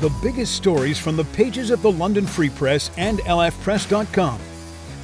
The biggest stories from the pages of the London Free Press and lfpress.com.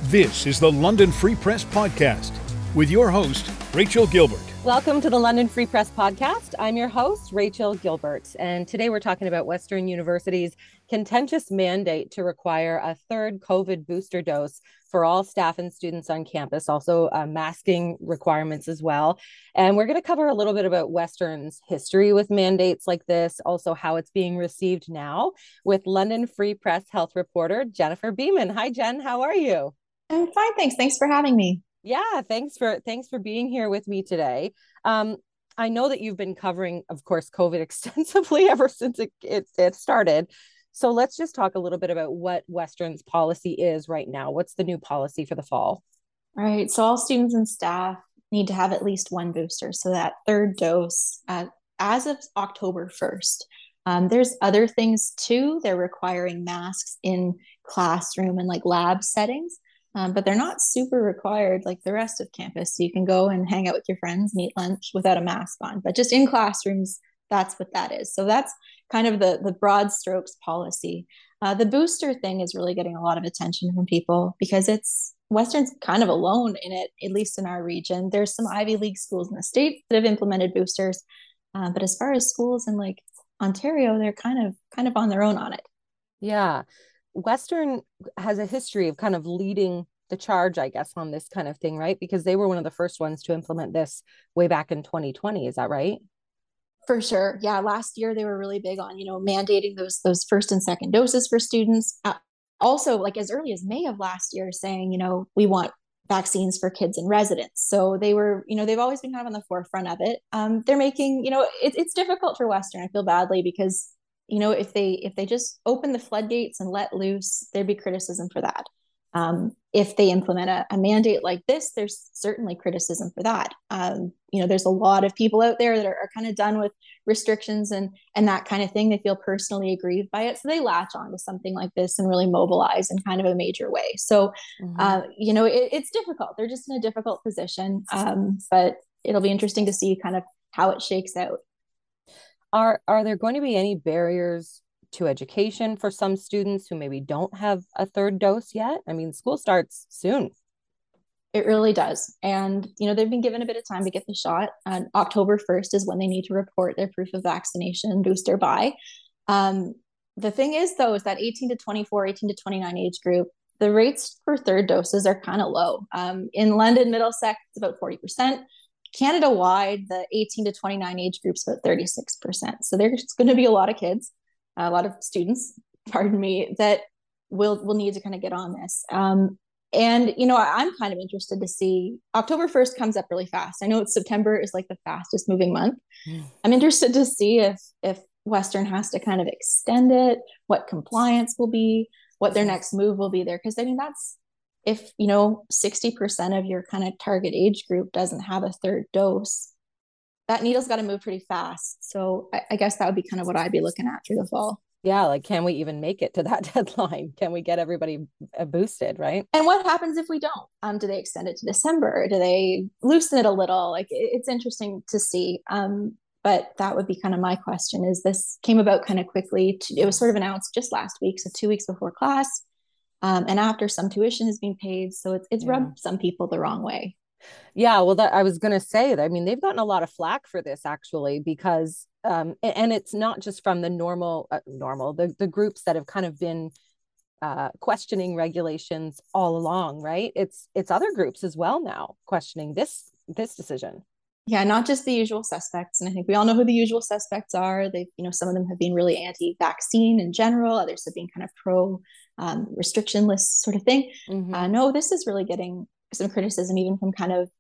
This is the London Free Press Podcast with your host, Rachel Gilbert. Welcome to the London Free Press Podcast. I'm your host, Rachel Gilbert. And today we're talking about Western University's contentious mandate to require a third COVID booster dose for all staff and students on campus, also uh, masking requirements as well. And we're going to cover a little bit about Western's history with mandates like this, also how it's being received now with London Free Press health reporter Jennifer Bieman. Hi, Jen. How are you? I'm fine, thanks. Thanks for having me. Yeah, thanks for thanks for being here with me today. Um, I know that you've been covering, of course, COVID extensively ever since it, it, it started. So let's just talk a little bit about what Western's policy is right now. What's the new policy for the fall? All right. So all students and staff need to have at least one booster. So that third dose uh, as of October 1st. Um, there's other things too. They're requiring masks in classroom and like lab settings um, but they're not super required like the rest of campus. So you can go and hang out with your friends and eat lunch without a mask on. But just in classrooms, that's what that is. So that's kind of the the broad strokes policy. Uh, the booster thing is really getting a lot of attention from people because it's Western's kind of alone in it, at least in our region. There's some Ivy League schools in the state that have implemented boosters, uh, but as far as schools in like Ontario, they're kind of kind of on their own on it. Yeah, Western has a history of kind of leading the charge, I guess, on this kind of thing, right? Because they were one of the first ones to implement this way back in 2020. Is that right? For sure. Yeah. Last year they were really big on, you know, mandating those those first and second doses for students. Uh, also, like as early as May of last year, saying, you know, we want vaccines for kids and residents. So they were, you know, they've always been kind of on the forefront of it. Um, they're making, you know, it, it's difficult for Western. I feel badly because you know if they if they just open the floodgates and let loose there'd be criticism for that um, if they implement a, a, mandate like this there's certainly criticism for that. Um, you know there's a lot of people out there that are, are, kind of done with restrictions and and that kind of thing. They feel personally aggrieved by it so they latch on to something like this and really mobilize in kind of a major way. So mm-hmm. uh, you know it, it's difficult. They're just in a difficult position um, but it'll be interesting to see kind of how it shakes out. Are are there going to be any barriers to education for some students who maybe don't have a third dose yet? I mean, school starts soon. It really does. And, you know, they've been given a bit of time to get the shot. And October 1st is when they need to report their proof of vaccination booster by. Um, the thing is, though, is that 18 to 24, 18 to 29 age group, the rates for third doses are kind of low. Um, in London, Middlesex, it's about 40%. Canada wide, the 18 to 29 age group's about 36%. So there's going to be a lot of kids, a lot of students, pardon me, that will will need to kind of get on this. Um, and you know, I'm kind of interested to see October 1st comes up really fast. I know it's September is like the fastest moving month. Mm. I'm interested to see if if Western has to kind of extend it, what compliance will be, what their next move will be there. Because I mean, that's if you know 60% of your kind of target age group doesn't have a third dose that needle's got to move pretty fast. So I, I, guess that would be kind of what i'd be looking at through the fall. Yeah like can we even make it to that deadline? Can we get everybody boosted right? And what happens if we don't? Um do they extend it to december? Do they loosen it a little? Like it's interesting to see. Um but that would be kind of my question is this came about kind of quickly. To, it was sort of announced just last week so two weeks before class. Um, and after some tuition has been paid so it's, it's yeah. rubbed some people the wrong way yeah well that i was going to say that i mean they've gotten a lot of flack for this actually because um, and, and, it's not just from the normal uh, normal the, the groups that have kind of been uh, questioning regulations all along right it's it's other groups as well now questioning this this decision yeah not just the usual suspects and i think we all know who the usual suspects are they you know some of them have been really anti-vaccine in general others have been kind of pro um, restriction list sort of thing. Mm-hmm. Uh, no, this is really getting some criticism, even from kind of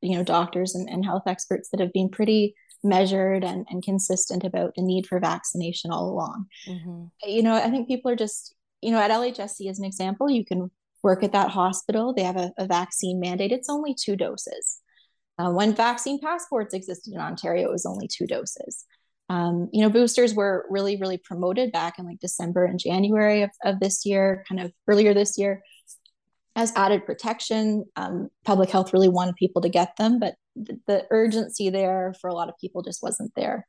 you know doctors and, and health experts that have been pretty measured and, and consistent about the need for vaccination all along. Mm-hmm. You know, I think people are just you know at LHSC as an example, you can work at that hospital. They have a, a vaccine mandate. It's only two doses. Uh, when vaccine passports existed in Ontario, it was only two doses um, you know, boosters were really, really promoted back in like December and January of, of this year, kind of earlier this year, as added protection. Um, public health really wanted people to get them, but the, the, urgency there for a lot of people just wasn't there.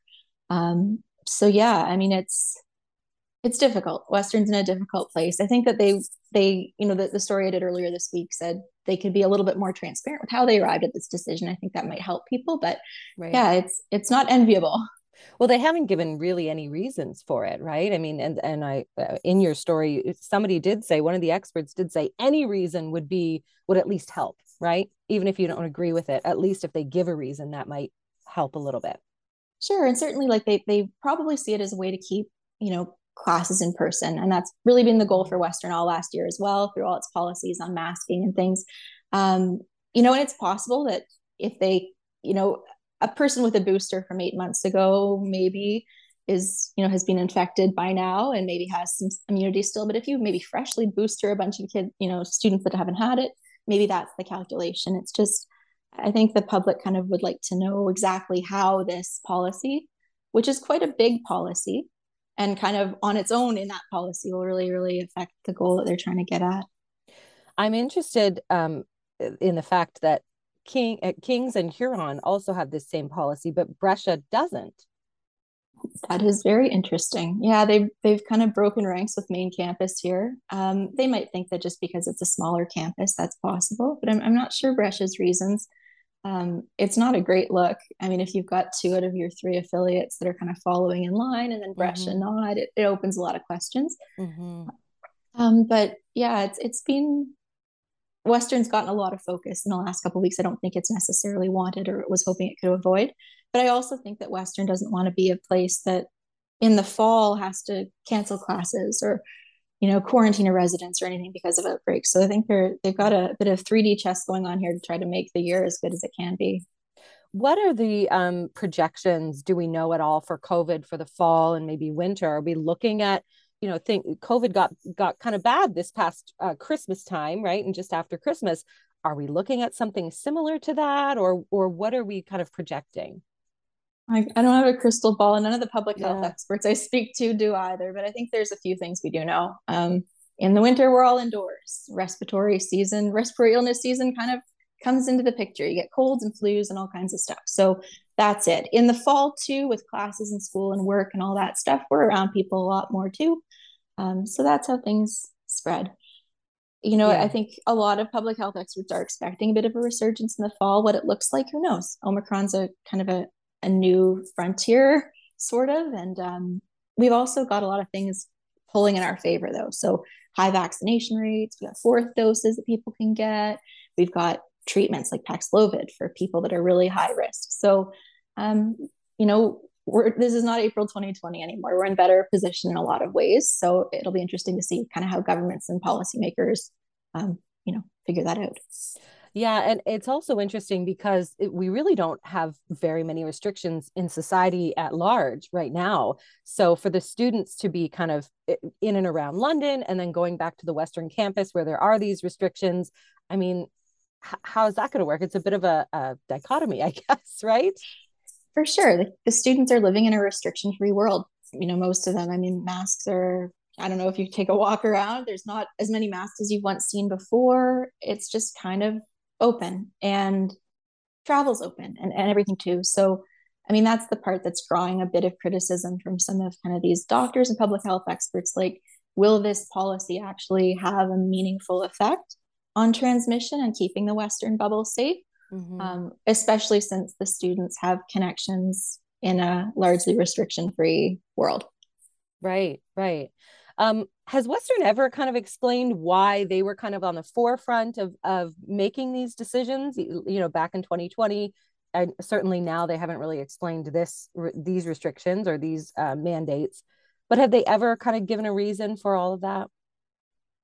Um, so yeah, I mean, it's it's difficult. Western's in a difficult place. I think that they they you know the, the story I did earlier this week said they could be a little bit more transparent with how they arrived at this decision. I think that might help people, but right. yeah, it's it's not enviable. Well, they haven't given really any reasons for it, right? I mean, and and I uh, in your story, somebody did say one of the experts did say any reason would be would at least help, right? Even if you don't agree with it, at least if they give a reason, that might help a little bit. Sure, and certainly, like they they probably see it as a way to keep you know classes in person. And that's really been the goal for Western all last year as well, through all its policies on masking and things. Um, you know, and it's possible that if they, you know, a person with a booster from eight months ago maybe is, you know, has been infected by now and maybe has some immunity still. But if you maybe freshly booster a bunch of kids, you know, students that haven't had it, maybe that's the calculation. It's just, I think the public kind of would like to know exactly how this policy, which is quite a big policy, and kind of on its own in that policy will really really affect the goal that they're trying to get at i'm interested um, in the fact that king uh, kings and huron also have this same policy but brescia doesn't that is very interesting yeah they've they've kind of broken ranks with main campus here um, they might think that just because it's a smaller campus that's possible but i'm, I'm not sure brescia's reasons um, it's not a great look. I mean, if you've got two out of your three affiliates that are kind of following in line and then Brescia mm-hmm. not, it, it opens a lot of questions. Mm-hmm. Um, but yeah, it's it's been Western's gotten a lot of focus in the last couple weeks. I don't think it's necessarily wanted or was hoping it could avoid. But I also think that Western doesn't want to be a place that in the fall has to cancel classes or you know, quarantine a residence or anything because of outbreaks. So I think they're they've got a bit of 3D chess going on here to try to make the year as good as it can be. What are the um, projections? Do we know at all for COVID for the fall and maybe winter? Are we looking at, you know, think COVID got got kind of bad this past uh, Christmas time, right? And just after Christmas, are we looking at something similar to that, or or what are we kind of projecting? I, I don't have a crystal ball, and none of the public health yeah. experts I speak to do either. But I think there's a few things we do know. Um, in the winter, we're all indoors. Respiratory season, respiratory illness season, kind of comes into the picture. You get colds and flus and all kinds of stuff. So that's it. In the fall too, with classes and school and work and all that stuff, we're around people a lot more too. Um, so that's how things spread. You know, yeah. I think a lot of public health experts are expecting a bit of a resurgence in the fall. What it looks like, who knows? Omicron's a kind of a a new frontier, sort of. And um, we've also got a lot of things pulling in our favor, though. So high vaccination rates, we got fourth doses that people can get. We've got treatments like Paxlovid for people that are really high risk. So, um, you know, we're, this is not April 2020 anymore. We're in better position in a lot of ways. So it'll be interesting to see kind of how governments and policymakers, um, you know, figure that out. Yeah, and it's also interesting because it, we really don't have very many restrictions in society at large right now. So for the students to be kind of in and around London and then going back to the Western campus where there are these restrictions, I mean, h- how is that going to work? It's a bit of a, a dichotomy, I guess, right? For sure. The, the students are living in a restriction free world. You know, most of them, I mean, masks are I don't know if you take a walk around, there's not as many masks as you've once seen before. It's just kind of open and travel's open and, and everything too. So, I mean, that's the part that's drawing a bit of criticism from some of kind of these doctors and public health experts. Like, will this policy actually have a meaningful effect on transmission and keeping the Western bubble safe? Mm-hmm. Um, especially since the students have connections in a largely restriction free world. Right, right. Um, has Western ever kind of explained why they were kind of on the forefront of of making these decisions? You know, back in 2020, and certainly now they haven't really explained this these restrictions or these uh, mandates. But have they ever kind of given a reason for all of that?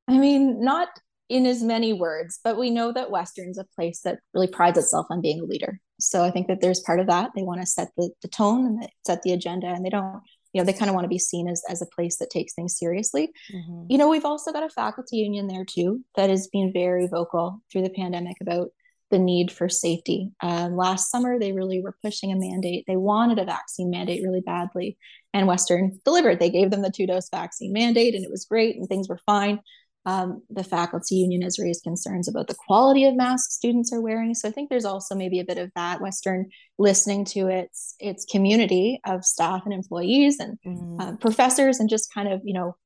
I mean, not in as many words, but we know that Western's a place that really prides itself on being a leader. So I think that there's part of that. They want to set the, the tone and set the agenda, and they don't you know they kind of want to be seen as, as a place that takes things seriously mm-hmm. you know we've also got a faculty union there too that has been very vocal through the pandemic about the need for safety um, last summer they really were pushing a mandate they wanted a vaccine mandate really badly and western delivered they gave them the two dose vaccine mandate and it was great and things were fine Um, the faculty union has raised concerns about the quality of masks students are wearing. So I think there's also maybe a bit of that Western listening to its its community of staff and employees and mm-hmm. uh, professors, and just kind of you know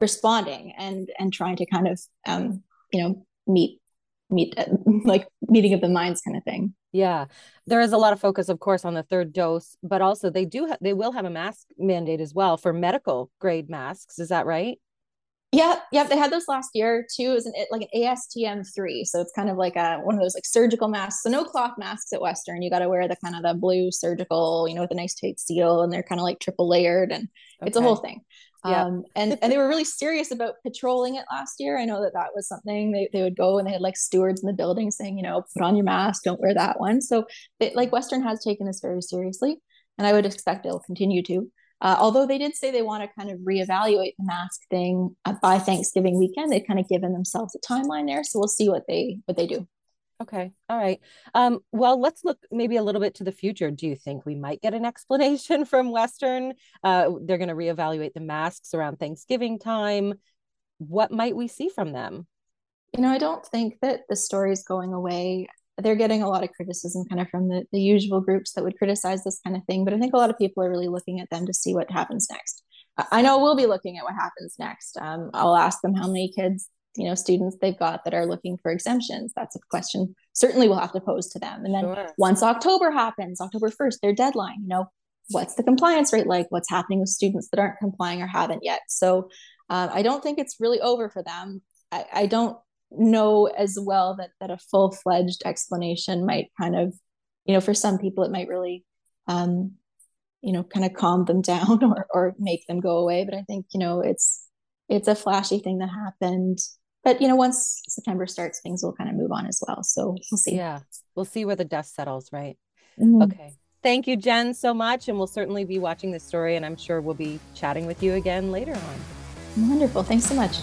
responding and and trying to kind of um, you know meet meet like meeting of the minds kind of thing yeah there is a lot of focus of course on the third dose but also they do ha- they will have a mask mandate as well for medical grade masks is that right yeah, yeah, they had this last year too. It was an, like an ASTM three, so it's kind of like a one of those like surgical masks. So no cloth masks at Western. You got to wear the kind of the blue surgical, you know, with a nice tight seal, and they're kind of like triple layered, and okay. it's a whole thing. Yeah. Um, and and they were really serious about patrolling it last year. I know that that was something they, they would go and they had like stewards in the building saying, you know, put on your mask, don't wear that one. So it, like Western has taken this very seriously, and I would expect it'll continue to. Uh, although they did say they want to kind of reevaluate the mask thing uh, by Thanksgiving weekend, they've kind of given themselves a timeline there. So we'll see what they what they do. Okay. All right. Um, well, let's look maybe a little bit to the future. Do you think we might get an explanation from Western? Uh, they're going to reevaluate the masks around Thanksgiving time. What might we see from them? You know, I don't think that the story is going away they're getting a lot of criticism kind of from the, the usual groups that would criticize this kind of thing but i think a lot of people are really looking at them to see what happens next. I know we'll be looking at what happens next. Um, i'll ask them how many kids you know students they've got that are looking for exemptions. That's a question certainly we'll have to pose to them. And then sure. once october happens october 1st their deadline you know what's the compliance rate like? What's happening with students that aren't complying or haven't yet? So uh, i don't think it's really over for them. I, I don't know as well that that a full-fledged explanation might kind of you know for some people it might really um you know kind of calm them down or or make them go away. But i think you know it's it's a flashy thing that happened. But you know once september starts things will kind of move on as well. So we'll see. Yeah. We'll see where the dust settles right? Mm-hmm. okay. Thank you jen so much. And we'll certainly be watching this story and i'm sure we'll be chatting with you again later on. Wonderful. Thanks so much